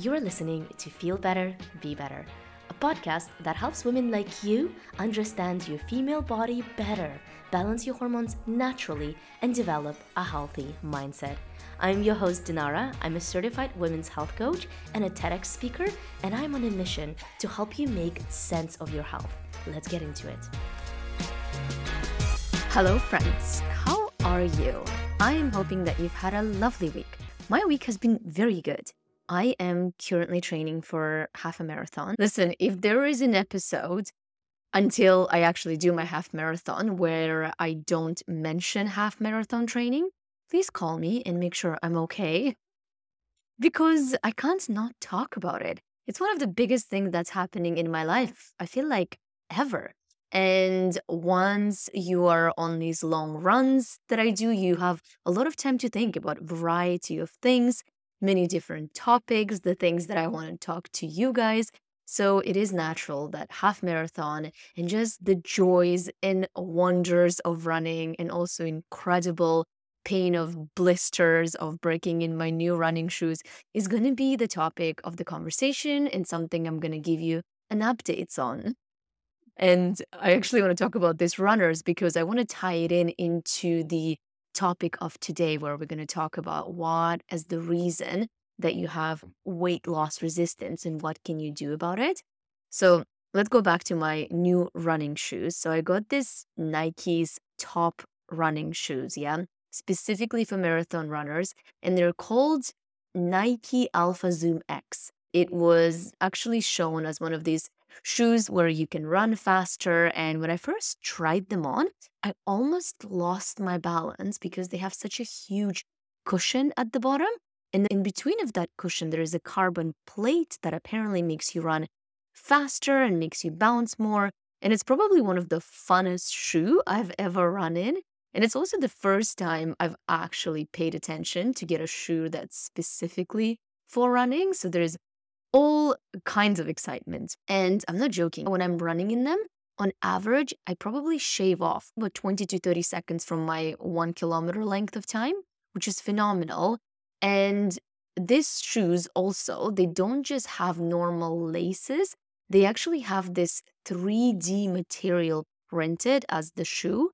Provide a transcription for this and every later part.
You're listening to Feel Better, Be Better, a podcast that helps women like you understand your female body better, balance your hormones naturally, and develop a healthy mindset. I'm your host, Dinara. I'm a certified women's health coach and a TEDx speaker, and I'm on a mission to help you make sense of your health. Let's get into it. Hello, friends. How are you? I am hoping that you've had a lovely week. My week has been very good. I am currently training for half a marathon. Listen, if there is an episode until I actually do my half marathon where I don't mention half marathon training, please call me and make sure I'm okay because I can't not talk about it. It's one of the biggest things that's happening in my life. I feel like ever. And once you are on these long runs that I do, you have a lot of time to think about variety of things many different topics, the things that I want to talk to you guys. So it is natural that half marathon and just the joys and wonders of running and also incredible pain of blisters of breaking in my new running shoes is going to be the topic of the conversation and something I'm going to give you an updates on. And I actually want to talk about these runners because I want to tie it in into the topic of today, where we're going to talk about what is the reason that you have weight loss resistance and what can you do about it. So let's go back to my new running shoes. So I got this Nike's top running shoes, yeah, specifically for marathon runners, and they're called Nike Alpha Zoom X. It was actually shown as one of these shoes where you can run faster. And when I first tried them on, I almost lost my balance because they have such a huge cushion at the bottom. And in between of that cushion, there is a carbon plate that apparently makes you run faster and makes you bounce more. And it's probably one of the funnest shoe I've ever run in. And it's also the first time I've actually paid attention to get a shoe that's specifically for running. So there's all kinds of excitement. And I'm not joking. When I'm running in them, on average, I probably shave off about 20 to 30 seconds from my one kilometer length of time, which is phenomenal. And these shoes also, they don't just have normal laces, they actually have this 3D material printed as the shoe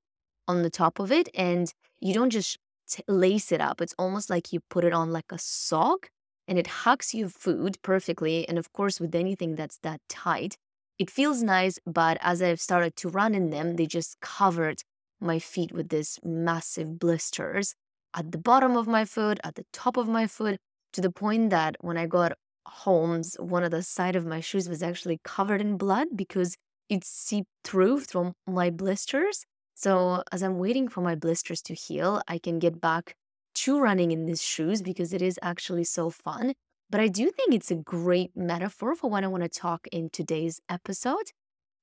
on the top of it. And you don't just t- lace it up, it's almost like you put it on like a sock and it hugs your food perfectly. And of course, with anything that's that tight, it feels nice. But as I've started to run in them, they just covered my feet with these massive blisters at the bottom of my foot, at the top of my foot, to the point that when I got home, one of the side of my shoes was actually covered in blood because it seeped through from my blisters. So as I'm waiting for my blisters to heal, I can get back to running in these shoes because it is actually so fun. But I do think it's a great metaphor for what I want to talk in today's episode.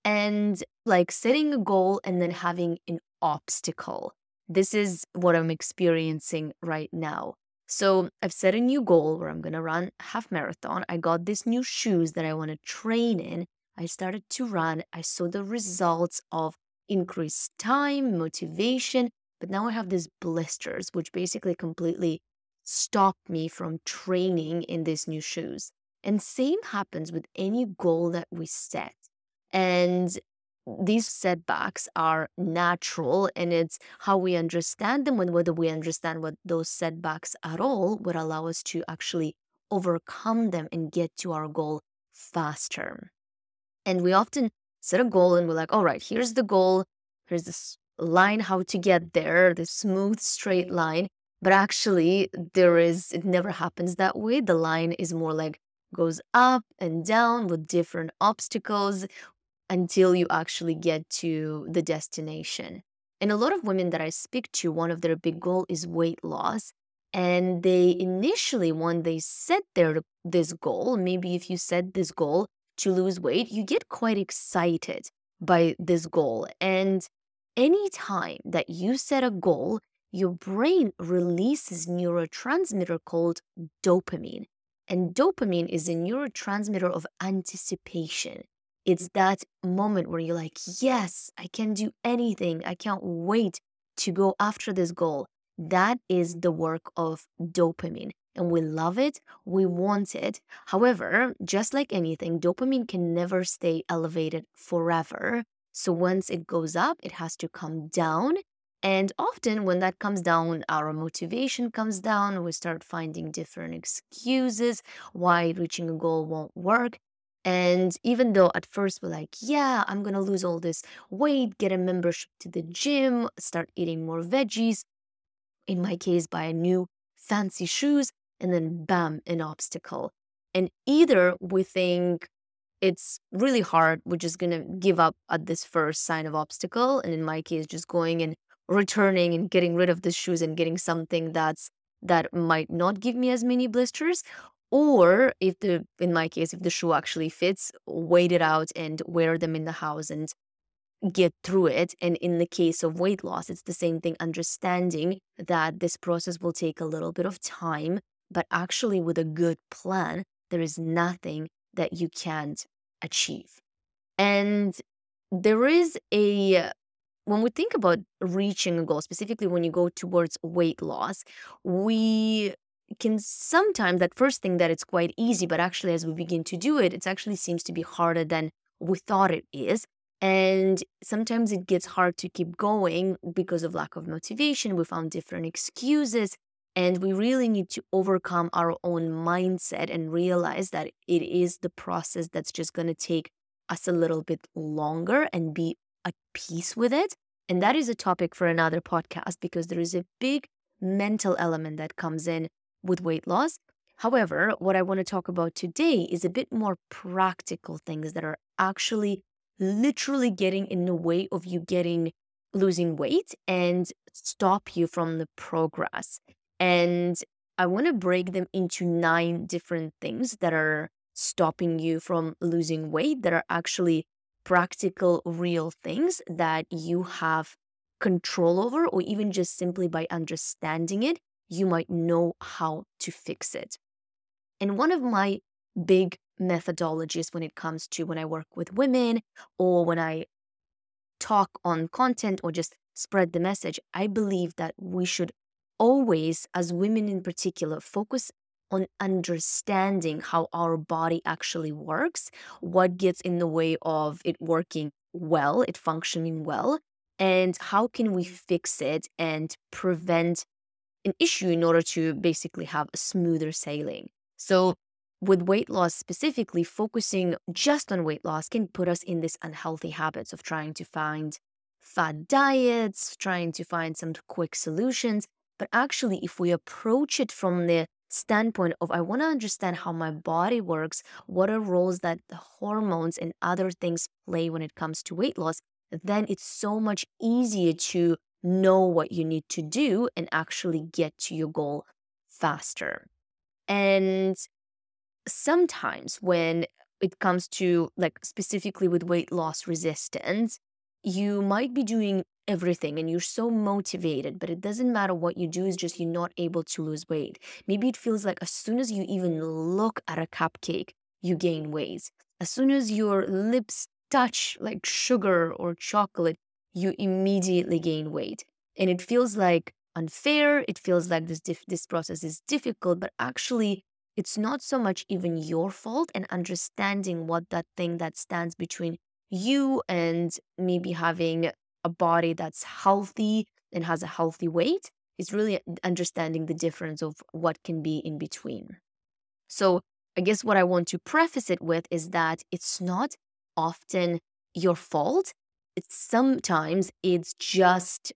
And like setting a goal and then having an obstacle. This is what I'm experiencing right now. So I've set a new goal where I'm going to run half marathon. I got these new shoes that I want to train in. I started to run. I saw the results of increased time, motivation, but now I have these blisters, which basically completely stop me from training in these new shoes. And same happens with any goal that we set. And these setbacks are natural and it's how we understand them and whether we understand what those setbacks at all would allow us to actually overcome them and get to our goal faster. And we often set a goal and we're like, all right, here's the goal. Here's this line how to get there, the smooth straight mm-hmm. line. But actually, there is, it never happens that way. The line is more like goes up and down with different obstacles until you actually get to the destination. And a lot of women that I speak to, one of their big goal is weight loss. And they initially, when they set their this goal, maybe if you set this goal to lose weight, you get quite excited by this goal. And anytime that you set a goal, your brain releases neurotransmitter called dopamine. And dopamine is a neurotransmitter of anticipation. It's that moment where you're like, yes, I can do anything. I can't wait to go after this goal. That is the work of dopamine. and we love it, we want it. However, just like anything, dopamine can never stay elevated forever. So once it goes up, it has to come down. And often, when that comes down, our motivation comes down. We start finding different excuses why reaching a goal won't work. And even though at first we're like, yeah, I'm going to lose all this weight, get a membership to the gym, start eating more veggies, in my case, buy a new fancy shoes, and then bam, an obstacle. And either we think it's really hard, we're just going to give up at this first sign of obstacle. And in my case, just going and returning and getting rid of the shoes and getting something that's that might not give me as many blisters or if the in my case if the shoe actually fits wait it out and wear them in the house and get through it and in the case of weight loss it's the same thing understanding that this process will take a little bit of time but actually with a good plan there is nothing that you can't achieve and there is a when we think about reaching a goal, specifically when you go towards weight loss, we can sometimes, that first thing that it's quite easy, but actually, as we begin to do it, it actually seems to be harder than we thought it is. And sometimes it gets hard to keep going because of lack of motivation. We found different excuses. And we really need to overcome our own mindset and realize that it is the process that's just going to take us a little bit longer and be at peace with it. And that is a topic for another podcast because there is a big mental element that comes in with weight loss. However, what I want to talk about today is a bit more practical things that are actually literally getting in the way of you getting losing weight and stop you from the progress. And I want to break them into nine different things that are stopping you from losing weight that are actually practical, real things that you have control over, or even just simply by understanding it, you might know how to fix it. And one of my big methodologies when it comes to when I work with women or when I talk on content or just spread the message, I believe that we should always, as women in particular, focus on understanding how our body actually works, what gets in the way of it working well, it functioning well, and how can we mm-hmm. fix it and prevent an issue in order to basically have a smoother sailing. So, with weight loss specifically, focusing just on weight loss can put us in this unhealthy habits of trying to find fat diets, trying to find some quick solutions. But actually, if we approach it from the standpoint of I want to understand how my body works, what are roles that the hormones and other things play when it comes to weight loss, then it's so much easier to know what you need to do and actually get to your goal faster. And sometimes when it comes to like specifically with weight loss resistance, you might be doing everything and you're so motivated, but it doesn't matter what you do, it's just you're not able to lose weight. Maybe it feels like as soon as you even look at a cupcake, you gain weight. As soon as your lips touch like sugar or chocolate, you immediately gain weight. And it feels like unfair. It feels like this, dif- this process is difficult, but actually, it's not so much even your fault and understanding what that thing that stands between you and maybe having a body that's healthy and has a healthy weight is really understanding the difference of what can be in between. So, I guess what I want to preface it with is that it's not often your fault. It's sometimes it's just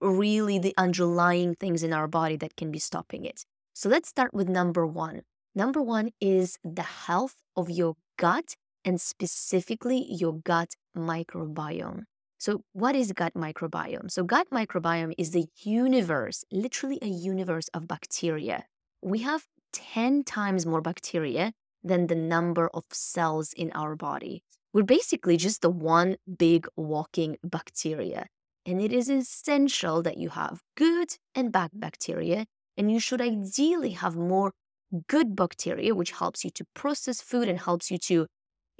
really the underlying things in our body that can be stopping it. So let's start with number one. Number one is the health of your gut and specifically your gut microbiome. So, what is gut microbiome? So, gut microbiome is the universe, literally a universe of bacteria. We have 10 times more bacteria than the number of cells in our body. We're basically just the one big walking bacteria. And it is essential that you have good and bad bacteria. And you should ideally have more good bacteria, which helps you to process food and helps you to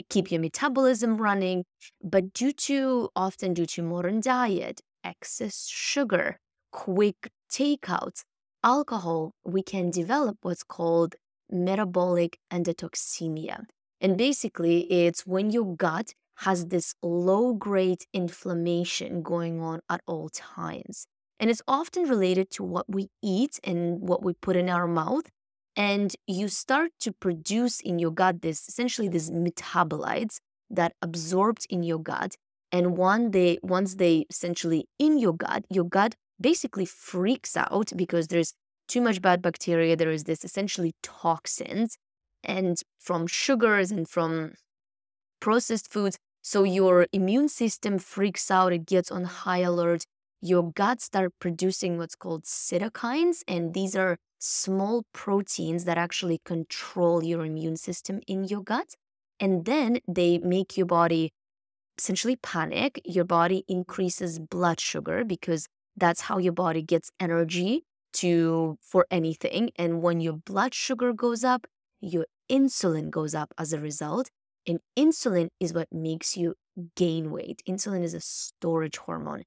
keep your metabolism running. But due to often due to modern diet, excess sugar, quick takeouts, alcohol, we can develop what's called metabolic endotoxemia. And basically, it's when your gut has this low grade inflammation going on at all times. And it's often related to what we eat and what we put in our mouth. And you start to produce in your gut this essentially these metabolites that absorbed in your gut. And one day, once they essentially in your gut, your gut basically freaks out because there's too much bad bacteria. There is this essentially toxins and from sugars and from processed foods. So your immune system freaks out, it gets on high alert. Your gut start producing what's called cytokines, and these are small proteins that actually control your immune system in your gut. And then they make your body essentially panic. Your body increases blood sugar because that's how your body gets energy to for anything. And when your blood sugar goes up, your insulin goes up as a result. And insulin is what makes you gain weight. Insulin is a storage hormone.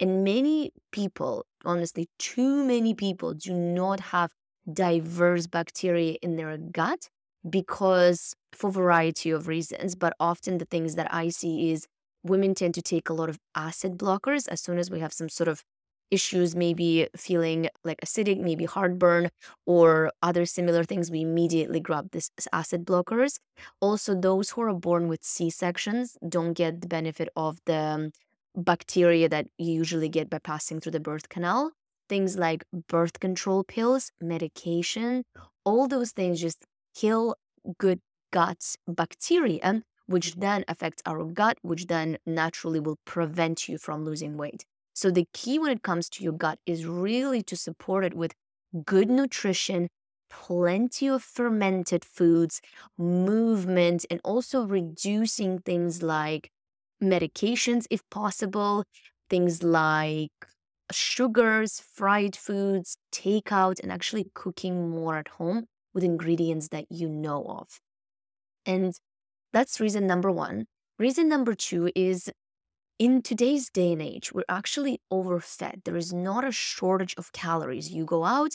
And many people, honestly, too many people do not have diverse bacteria in their gut because for variety of reasons but often the things that i see is women tend to take a lot of acid blockers as soon as we have some sort of issues, maybe feeling like acidic, maybe heartburn, or other similar things, we immediately grab this acid blockers. Also, those who are born with C sections don't get the benefit of the um, bacteria that you usually get by passing through the birth canal. Things like birth control pills, medication, all those things just kill good gut bacteria, which then affects our gut, which then naturally will prevent you from losing weight. So the key when it comes to your gut is really to support it with good nutrition, plenty of fermented foods, movement, and also reducing things like medications if possible, things like sugars, fried foods, takeout, and actually cooking more at home with ingredients that you know of. And that's reason number one. Reason number two is in today's day and age, we're actually overfed. There is not a shortage of calories. You go out,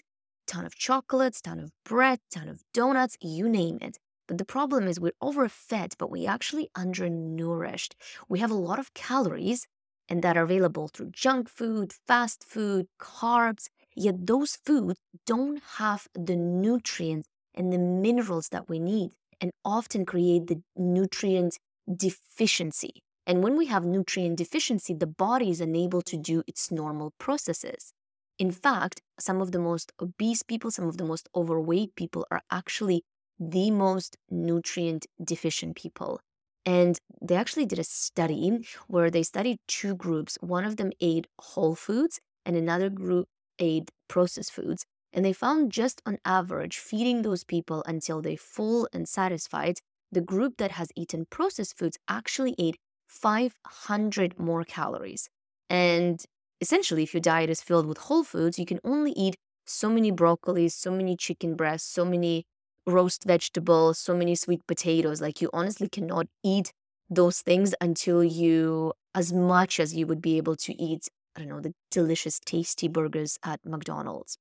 ton of chocolates, ton of bread, ton of donuts, you name it. But the problem is we're overfed, but we actually undernourished. We have a lot of calories and that are available through junk food, fast food, carbs, yet those foods don't have the nutrients and the minerals that we need and often create the nutrient deficiency. And when we have nutrient deficiency, the body is unable to do its normal processes. In fact, some of the most obese people, some of the most overweight people are actually the most nutrient deficient people. And they actually did a study where they studied two groups. One of them ate whole foods and another group ate processed foods. And they found just on average, feeding those people until they full and satisfied, the group that has eaten processed foods actually ate 500 more calories. And essentially, if your diet is filled with whole foods, you can only eat so many broccolis, so many chicken breasts, so many roast vegetables, so many sweet potatoes. Like you honestly cannot eat those things until you, as much as you would be able to eat, I don't know, the delicious, tasty burgers at McDonald's.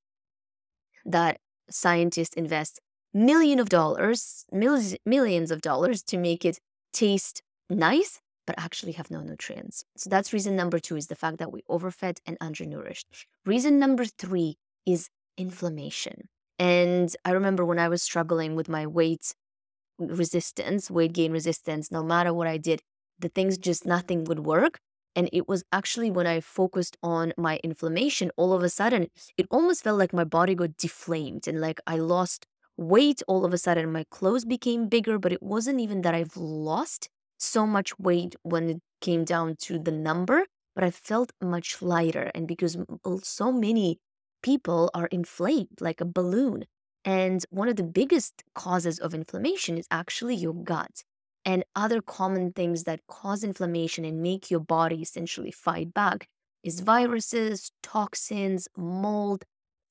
That scientists invest million of dollars, millions, millions of dollars to make it taste nice but actually have no nutrients. So that's reason number two is the fact that we overfed and undernourished. Reason number three is inflammation. And I remember when I was struggling with my weight resistance, weight gain resistance, no matter what I did, the things just nothing would work. And it was actually when I focused on my inflammation, all of a sudden, it almost felt like my body got deflamed and like I lost weight. All of a sudden, my clothes became bigger, but it wasn't even that I've lost so much weight when it came down to the number, but I felt much lighter. And because so many people are inflamed like a balloon. And one of the biggest causes of inflammation is actually your gut. And other common things that cause inflammation and make your body essentially fight back is viruses, toxins, mold,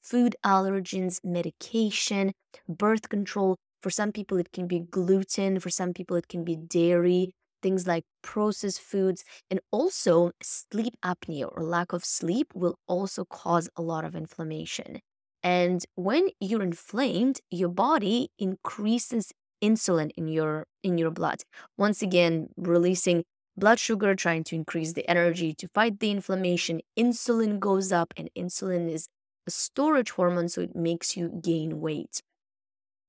food allergens, medication, birth control. For some people, it can be gluten. For some people, it can be dairy things like processed foods, and also sleep apnea or lack of sleep will also cause a lot of inflammation. And when you're inflamed, your body increases insulin in your in your blood. Once again, releasing blood sugar, trying to increase the energy to fight the inflammation. Insulin goes up, and insulin is a storage hormone, so it makes you gain weight.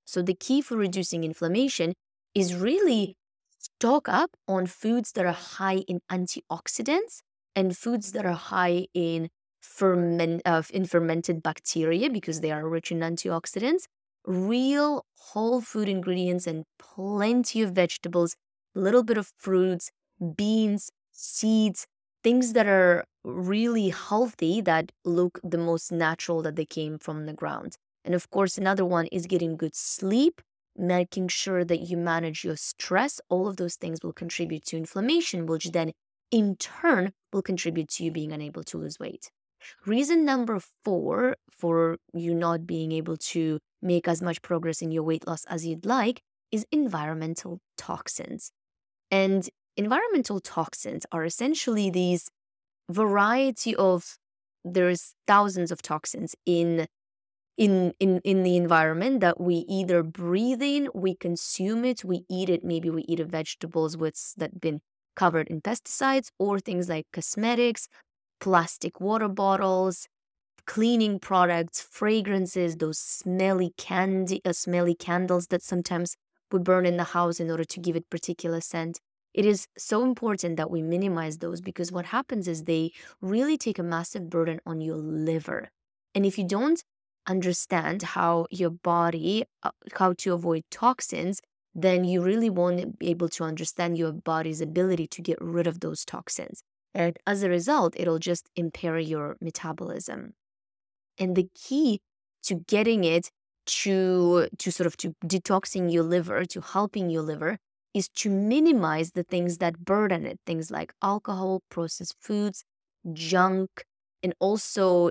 So the key for reducing inflammation is really stock up on foods that are high in antioxidants and foods that are high in ferment uh, in fermented bacteria because they are rich in antioxidants. Real whole food ingredients and plenty of vegetables little bit of fruits beans seeds things that are really healthy that look the most natural that they came from the ground. And of course another one is getting good sleep making sure that you manage your stress all of those things will contribute to inflammation which then in turn will contribute to you being unable to lose weight Reason number four for you not being able to make as much progress in your weight loss as you'd like is environmental toxins. And environmental toxins are essentially these variety of there's thousands of toxins in in in in the environment that we either breathe in, we consume it, we eat it, maybe we eat vegetables with that been covered in pesticides or things like cosmetics, plastic water bottles, cleaning products, fragrances, those smelly candy, uh, smelly candles that sometimes we burn in the house in order to give it particular scent. It is so important that we minimize those because what happens is they really take a massive burden on your liver. And if you don't understand how your body, uh, how to avoid toxins, then you really won't be able to understand your body's ability to get rid of those toxins. And as a result, it'll just impair your metabolism. And the key to getting it to to sort of to detoxing your liver, to helping your liver, is to minimize the things that burden it, things like alcohol, processed foods, junk, and also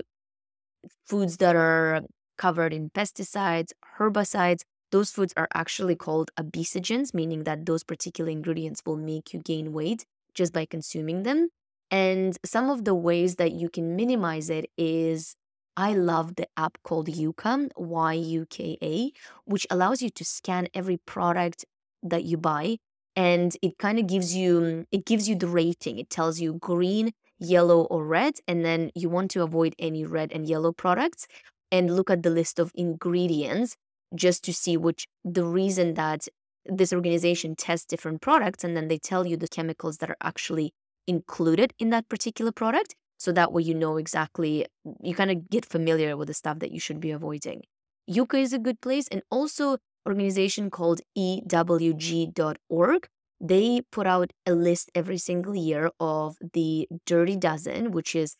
foods that are covered in pesticides, herbicides. Those foods are actually called obesogens, meaning that those particular ingredients will make you gain weight just by consuming them. And some of the ways that you can minimize it is I love the app called Yuka, Y U K A, which allows you to scan every product that you buy and it kind of gives you it gives you the rating. It tells you green, yellow or red and then you want to avoid any red and yellow products and look at the list of ingredients just to see which the reason that this organization tests different products and then they tell you the chemicals that are actually included in that particular product. So that way you know exactly, you kind of get familiar with the stuff that you should be avoiding. Yuka is a good place. And also organization called EWG.org. They put out a list every single year of the dirty dozen, which is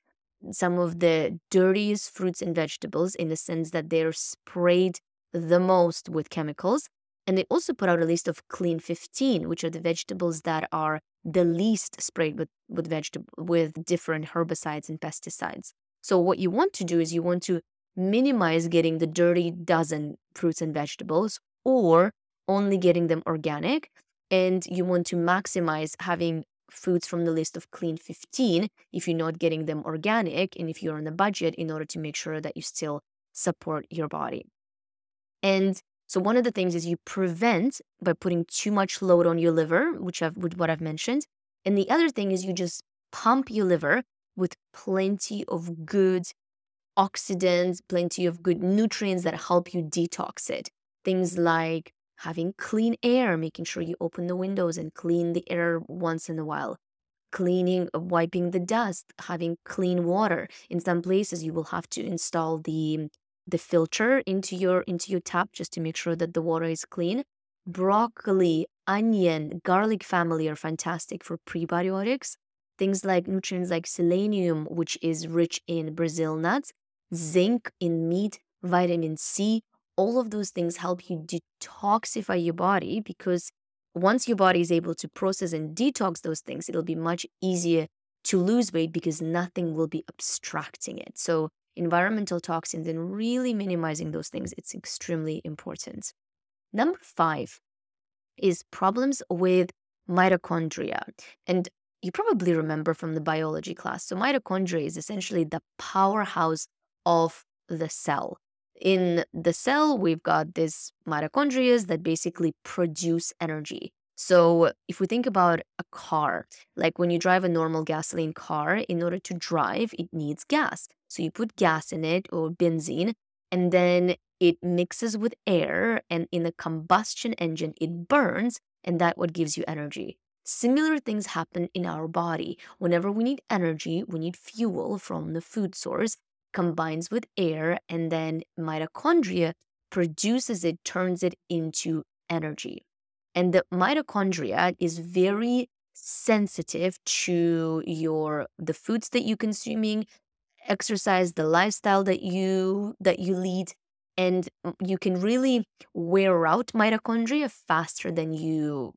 some of the dirtiest fruits and vegetables in the sense that they're sprayed the most with chemicals. And they also put out a list of clean 15, which are the vegetables that are the least sprayed with with vegetable with different herbicides and pesticides. So what you want to do is you want to minimize getting the dirty dozen fruits and vegetables or only getting them organic and you want to maximize having foods from the list of clean 15 if you're not getting them organic and if you're on a budget in order to make sure that you still support your body. And so one of the things is you prevent by putting too much load on your liver, which I've with what I've mentioned. And the other thing is you just pump your liver with plenty of good oxidants, plenty of good nutrients that help you detox it. Things like having clean air, making sure you open the windows and clean the air once in a while. Cleaning, uh, wiping the dust, having clean water. In some places, you will have to install the the filter into your into your tap just to make sure that the water is clean. Broccoli, onion, garlic family are fantastic for prebiotics. Things like nutrients like selenium, which is rich in Brazil nuts, zinc in meat, vitamin C, all of those things help you detoxify your body because once your body is able to process and detox those things, it'll be much easier to lose weight because nothing will be obstructing it. So environmental toxins and really minimizing those things, it's extremely important. Number five is problems with mitochondria. And you probably remember from the biology class. So, mitochondria is essentially the powerhouse of the cell. In the cell, we've got these mitochondria that basically produce energy. So if we think about a car, like when you drive a normal gasoline car, in order to drive, it needs gas. So you put gas in it or benzene, and then it mixes with air, and in the combustion engine, it burns, and that what gives you energy. Similar things happen in our body. Whenever we need energy, we need fuel from the food source, combines with air, and then mitochondria produces it, turns it into energy. And the mitochondria is very sensitive to your the foods that you're consuming, exercise, the lifestyle that you that you lead, and you can really wear out mitochondria faster than you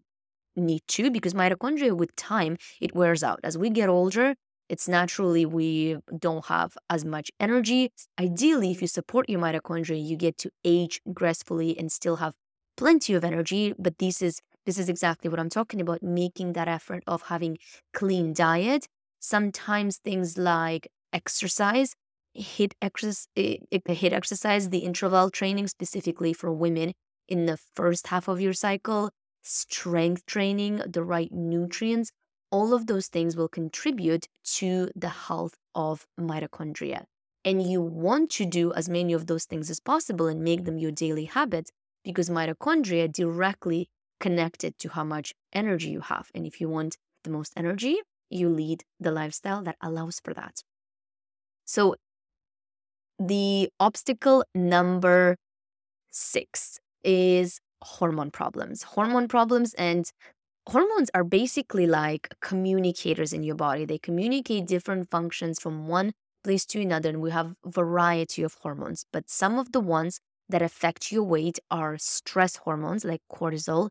need to because mitochondria with time it wears out as we get older it's naturally we don't have as much energy. Ideally if you support your mitochondria you get to age gracefully and still have plenty of energy but this is this is exactly what i'm talking about making that effort of having clean diet. Sometimes things like exercise HIIT exercise eh, eh, HIIT exercise the interval training specifically for women in the first half of your cycle strength training the right nutrients all of those things will contribute to the health of mitochondria and you want to do as many of those things as possible and make them your daily habits because mitochondria directly connected to how much energy you have. And if you want the most energy, you lead the lifestyle that allows for that. So, the obstacle number six is hormone problems. Hormone problems and hormones are basically like communicators in your body. They communicate different functions from one place to another, and we have variety of hormones. But some of the ones that affect your weight are stress hormones like cortisol,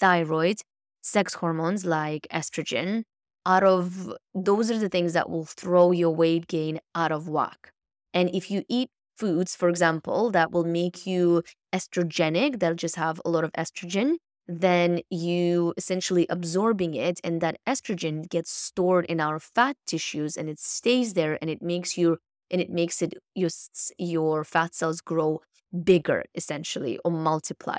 thyroid, sex hormones like estrogen. Out of those are the things that will throw your weight gain out of whack. And if you eat foods, for example, that will make you estrogenic, they'll just have a lot of estrogen, then you essentially absorbing it and that estrogen gets stored in our fat tissues and it stays there and it makes your and it makes it your your fat cells grow bigger essentially or multiply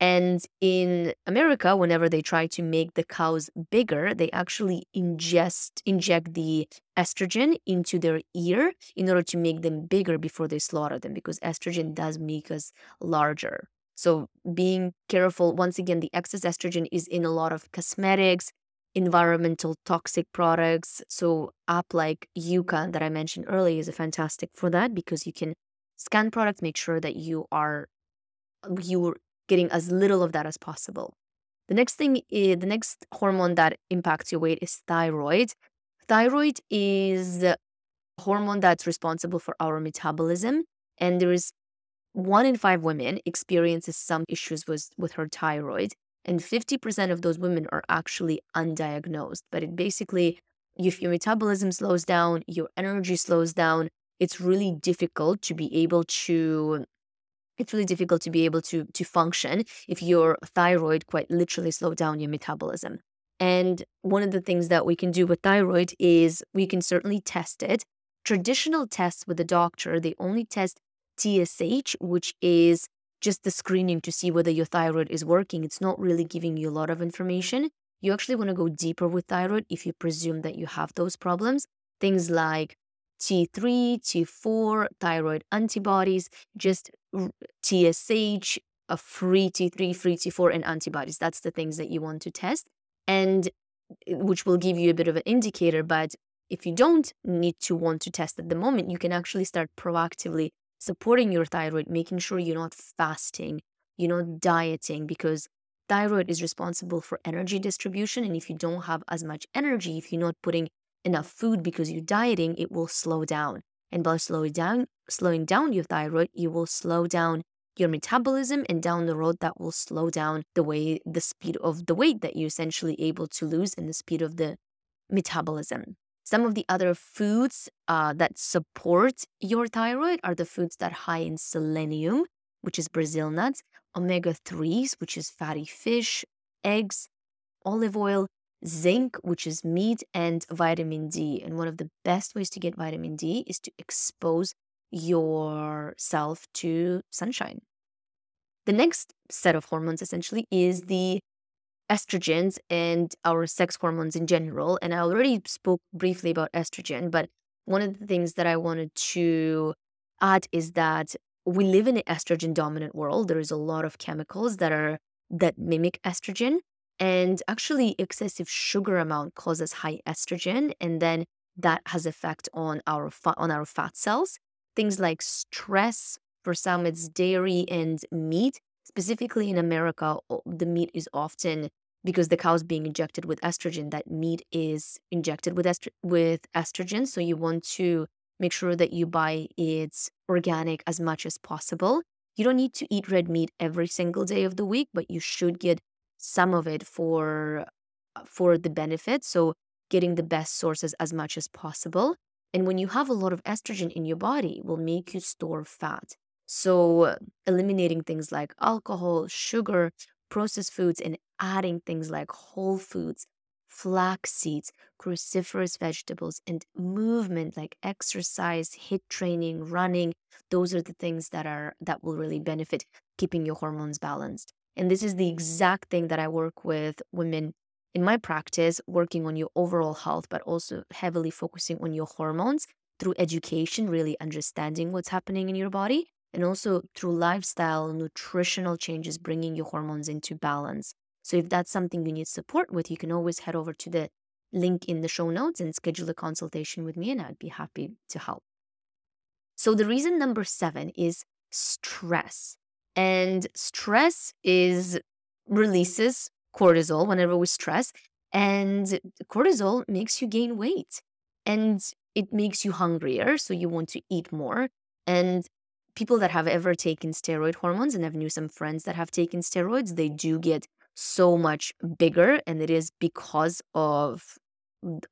and in America, whenever they try to make the cows bigger, they actually ingest inject the estrogen into their ear in order to make them bigger before they slaughter them because estrogen does make us larger. So being careful, once again, the excess estrogen is in a lot of cosmetics, environmental toxic products. So app like Yuka that I mentioned earlier is fantastic for that because you can scan products, make sure that you are you're getting as little of that as possible. The next thing is the next hormone that impacts your weight is thyroid. Thyroid is a hormone that's responsible for our metabolism. And there is one in five women experiences some issues with, with her thyroid. And 50% of those women are actually undiagnosed. But it basically, if your metabolism slows down, your energy slows down, it's really difficult to be able to it's really difficult to be able to to function if your thyroid quite literally slow down your metabolism. And one of the things that we can do with thyroid is we can certainly test it. Traditional tests with the doctor, they only test TSH, which is just the screening to see whether your thyroid is working. It's not really giving you a lot of information. You actually want to go deeper with thyroid if you presume that you have those problems. Things like T3, T4, thyroid antibodies, just TSH, a free T3, free T4, and antibodies. That's the things that you want to test, and eh, which will give you a bit of an indicator. But if you don't need to want to test at the moment, you can actually start proactively supporting your thyroid, making sure you're not fasting, you're not dieting, because thyroid is responsible for energy distribution. And if you don't have as much energy, if you're not putting enough food because you're dieting, it will slow down. And by slowing down, slowing down your thyroid, you will slow down your metabolism and down the road that will slow down the way the speed of the weight that you're essentially able to lose and the speed of the metabolism. Some of the other foods uh, that support your thyroid are the foods that are high in selenium, which is Brazil nuts, omega 3s, which is fatty fish, eggs, olive oil, zinc, which is meat, and vitamin D. And one of the best ways to get vitamin D is to expose yourself to sunshine. The next set of hormones essentially is the estrogens and our sex hormones in general. And I already spoke briefly about estrogen, but one of the things that I wanted to add is that we live in an estrogen dominant world. There is a lot of chemicals that are that mimic estrogen. And actually, excessive sugar amount causes high estrogen, and then that has effect on our fa- on our fat cells. Things like stress, for some it's dairy and meat. Specifically in America, the meat is often because the cow is being injected with estrogen. That meat is injected with est- with estrogen, so you want to make sure that you buy it organic as much as possible. You don't need to eat red meat every single day of the week, but you should get some of it for uh, for the benefit. So getting the best sources as much as possible. And when you have a lot of estrogen in your body, will make you store fat. So eliminating things like alcohol, sugar, processed foods, and adding things like whole foods, flax seeds, cruciferous vegetables, and movement like exercise, HIIT training, running. Those are the things that are that will really benefit keeping your hormones balanced. And this is the exact thing that I work with women in my practice, working on your overall health, but also heavily focusing on your hormones through education, really understanding what's happening in your body, and also through lifestyle, nutritional changes, bringing your hormones into balance. So, if that's something you need support with, you can always head over to the link in the show notes and schedule a consultation with me, and I'd be happy to help. So, the reason number seven is stress. And stress is releases cortisol whenever we stress. And cortisol makes you gain weight and it makes you hungrier. So you want to eat more. And people that have ever taken steroid hormones, and I've knew some friends that have taken steroids, they do get so much bigger. And it is because of,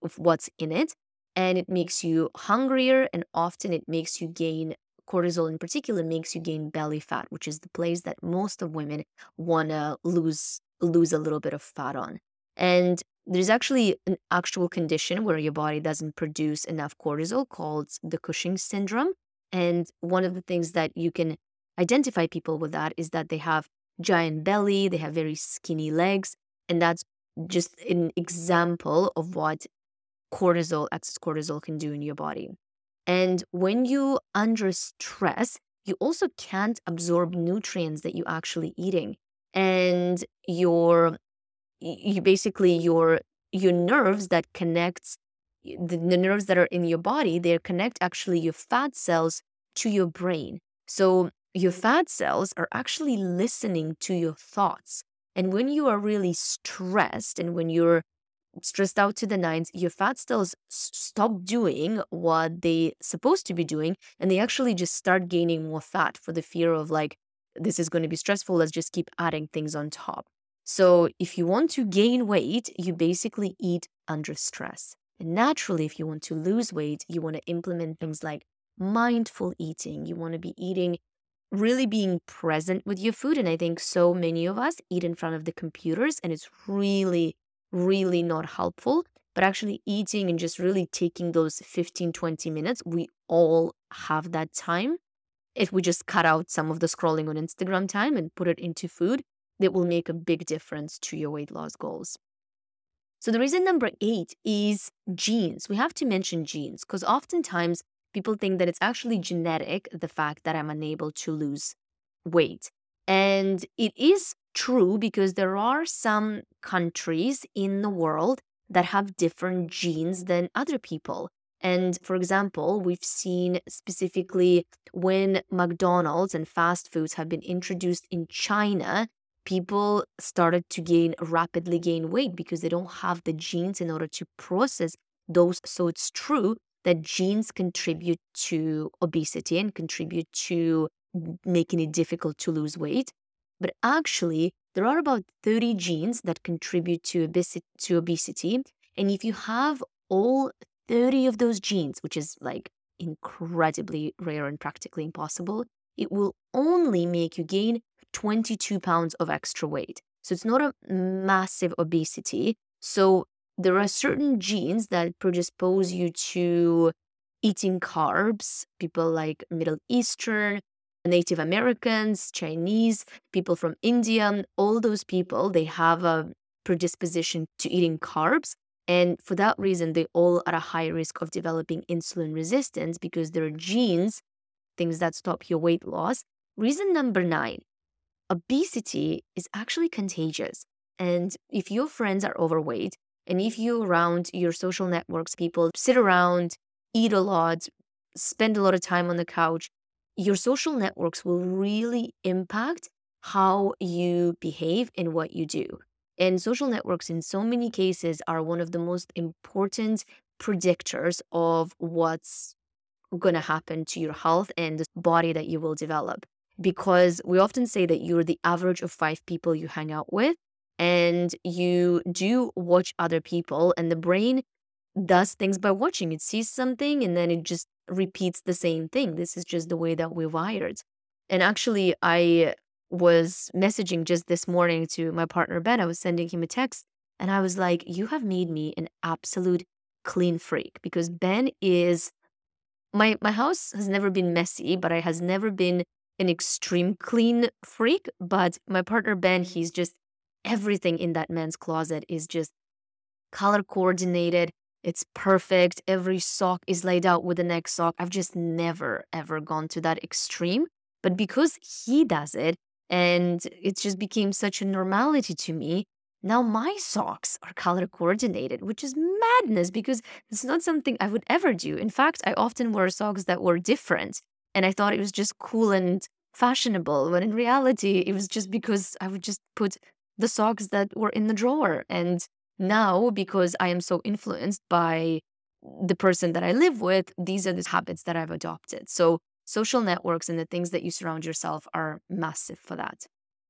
of what's in it. And it makes you hungrier. And often it makes you gain cortisol in particular makes you gain belly fat, which is the place that most of women want to lose lose a little bit of fat on. And there's actually an actual condition where your body doesn't produce enough cortisol called the Cushing syndrome. And one of the things that you can identify people with that is that they have giant belly, they have very skinny legs, and that's just an example of what cortisol, excess cortisol can do in your body. And when you under stress, you also can't absorb nutrients that you're actually eating. And your you basically your your nerves that connects the, the nerves that are in your body, they connect actually your fat cells to your brain. So your fat cells are actually listening to your thoughts. And when you are really stressed and when you're stressed out to the nines, your fat cells stop doing what they supposed to be doing, and they actually just start gaining more fat for the fear of like, this is going to be stressful. Let's just keep adding things on top. So if you want to gain weight, you basically eat under stress. And naturally, if you want to lose weight, you want to implement things like mindful eating. You want to be eating, really being present with your food. And I think so many of us eat in front of the computers, and it's really really not helpful. But actually, eating and just really taking those 15, 20 minutes, we all have that time. If we just cut out some of the scrolling on Instagram time and put it into food, that will make a big difference to your weight loss goals. So, the reason number eight is genes. We have to mention genes because oftentimes people think that it's actually genetic, the fact that I'm unable to lose weight. And it is true because there are some countries in the world that have different genes than other people. And for example, we've seen specifically when McDonald's and fast foods have been introduced in China, people started to gain rapidly gain weight because they don't have the genes in order to process those. So it's true that genes contribute to obesity and contribute to making it difficult to lose weight. But actually, there are about 30 genes that contribute to, obesity, to obesity. And if you have all 30 of those genes, which is like incredibly rare and practically impossible, it will only make you gain 22 pounds of extra weight. So it's not a massive obesity. So there are certain genes that predispose you to eating carbs, people like Middle Eastern, Native Americans, Chinese, people from India, all those people, they have a predisposition to eating carbs. And for that reason, they all are at a high risk of developing insulin resistance because their genes, things that stop your weight loss. Reason number nine obesity is actually contagious. And if your friends are overweight, and if you around your social networks, people sit around, eat a lot, spend a lot of time on the couch, your social networks will really impact how you behave and what you do. And social networks, in so many cases, are one of the most important predictors of what's going to happen to your health and the body that you will develop. Because we often say that you're the average of five people you hang out with, and you do watch other people, and the brain does things by watching. It sees something and then it just repeats the same thing. This is just the way that we're wired. And actually, I was messaging just this morning to my partner, Ben. I was sending him a text and I was like, You have made me an absolute clean freak because Ben is my my house has never been messy, but it has never been an extreme clean freak. But my partner Ben, mm-hmm. he's just everything in that man's closet is just color coordinated. It's perfect. Every sock is laid out with the next sock. I've just never, ever gone to that extreme. But because he does it, and it just became such a normality to me, now my socks are color coordinated, which is madness because it's not something I would ever do. In fact, I often wear socks that were different. And I thought it was just cool and fashionable, when in reality, it was just because I would just put the socks that were in the drawer. And now, because I am so influenced by the person that I live with, these are the habits that I've adopted. So, social networks and the things that you surround yourself are massive for that.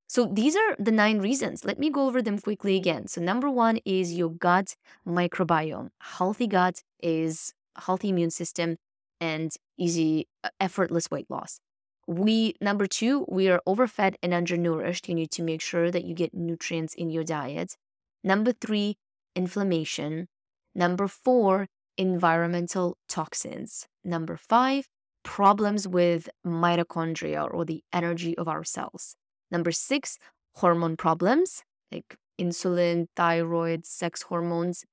So, these are the nine reasons. Let me go over them quickly again. So, number one is your gut microbiome. Healthy gut is healthy immune system and easy, uh, effortless weight loss. We number two, we are overfed and undernourished. You need to make sure that you get nutrients in your diet. Number three, inflammation. Number four, environmental toxins. Number five, problems with mitochondria or the energy of our cells. Number six, hormone problems like insulin, thyroid, sex hormones.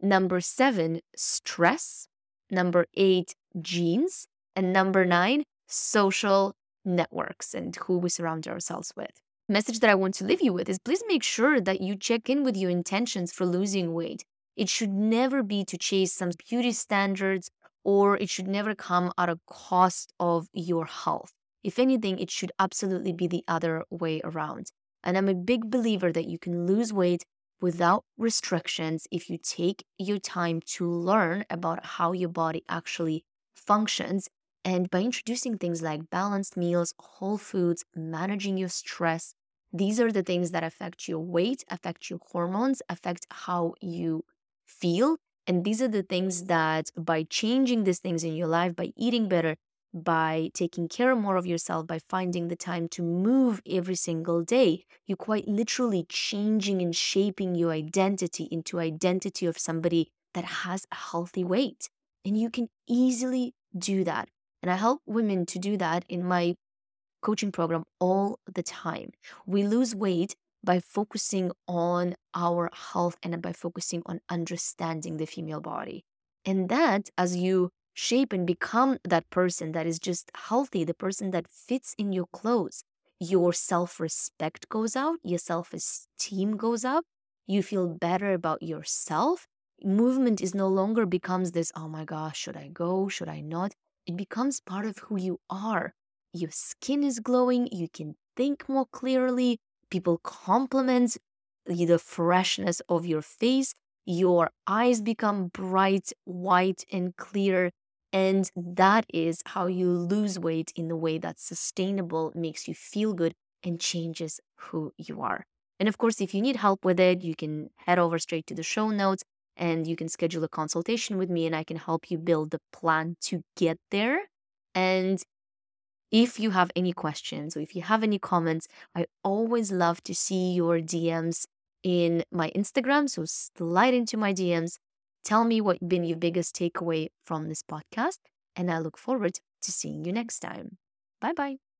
Number seven, stress. Number eight, genes. And number nine, social networks and who we surround ourselves with. Message that I want to leave you with is please make sure that you check in with your intentions for losing weight. It should never be to chase some beauty standards or it should never come at a cost of your health. If anything, it should absolutely be the other way around. And I'm a big believer that you can lose weight without restrictions if you take your time to learn about how your body actually functions and by introducing things like balanced meals, whole foods, managing your stress, these are the things that affect your weight, affect your hormones, affect how you feel. And these are the things that by changing these things in your life, by eating better, by taking care more of yourself, by finding the time to move every single day, you're quite literally changing and shaping your identity into identity of somebody that has a healthy weight. And you can easily do that and I help women to do that in my coaching program all the time. We lose weight by focusing on our health and by focusing on understanding the female body. And that, as you shape and become that person that is just healthy, the person that fits in your clothes, your self respect goes out, your self esteem goes up, you feel better about yourself. Movement is no longer becomes this, oh my gosh, should I go? Should I not? it becomes part of who you are. Your skin is glowing, you can think more clearly, people compliment the freshness of your face, your eyes become bright, white, and clear. And that is how you lose weight in the way that's sustainable, makes you feel good, and changes who you are. And of course, if you need help with it, you can head over straight to the show notes and you can schedule a consultation with me and I can help you build the plan to get there. And if you have any questions or if you have any comments, I always love to see your DMs in my Instagram. So slide into my DMs. Tell me what been your biggest takeaway from this podcast. and I look forward to seeing you next time. Bye bye.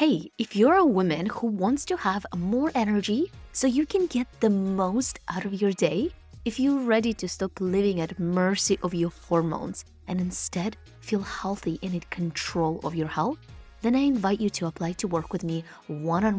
Hey, if you're a woman who wants to have more energy so you can get the most out of your day, if you're ready to stop living at mercy of your hormones and instead feel healthy and in control of your health, then I invite you to apply to work with me one on one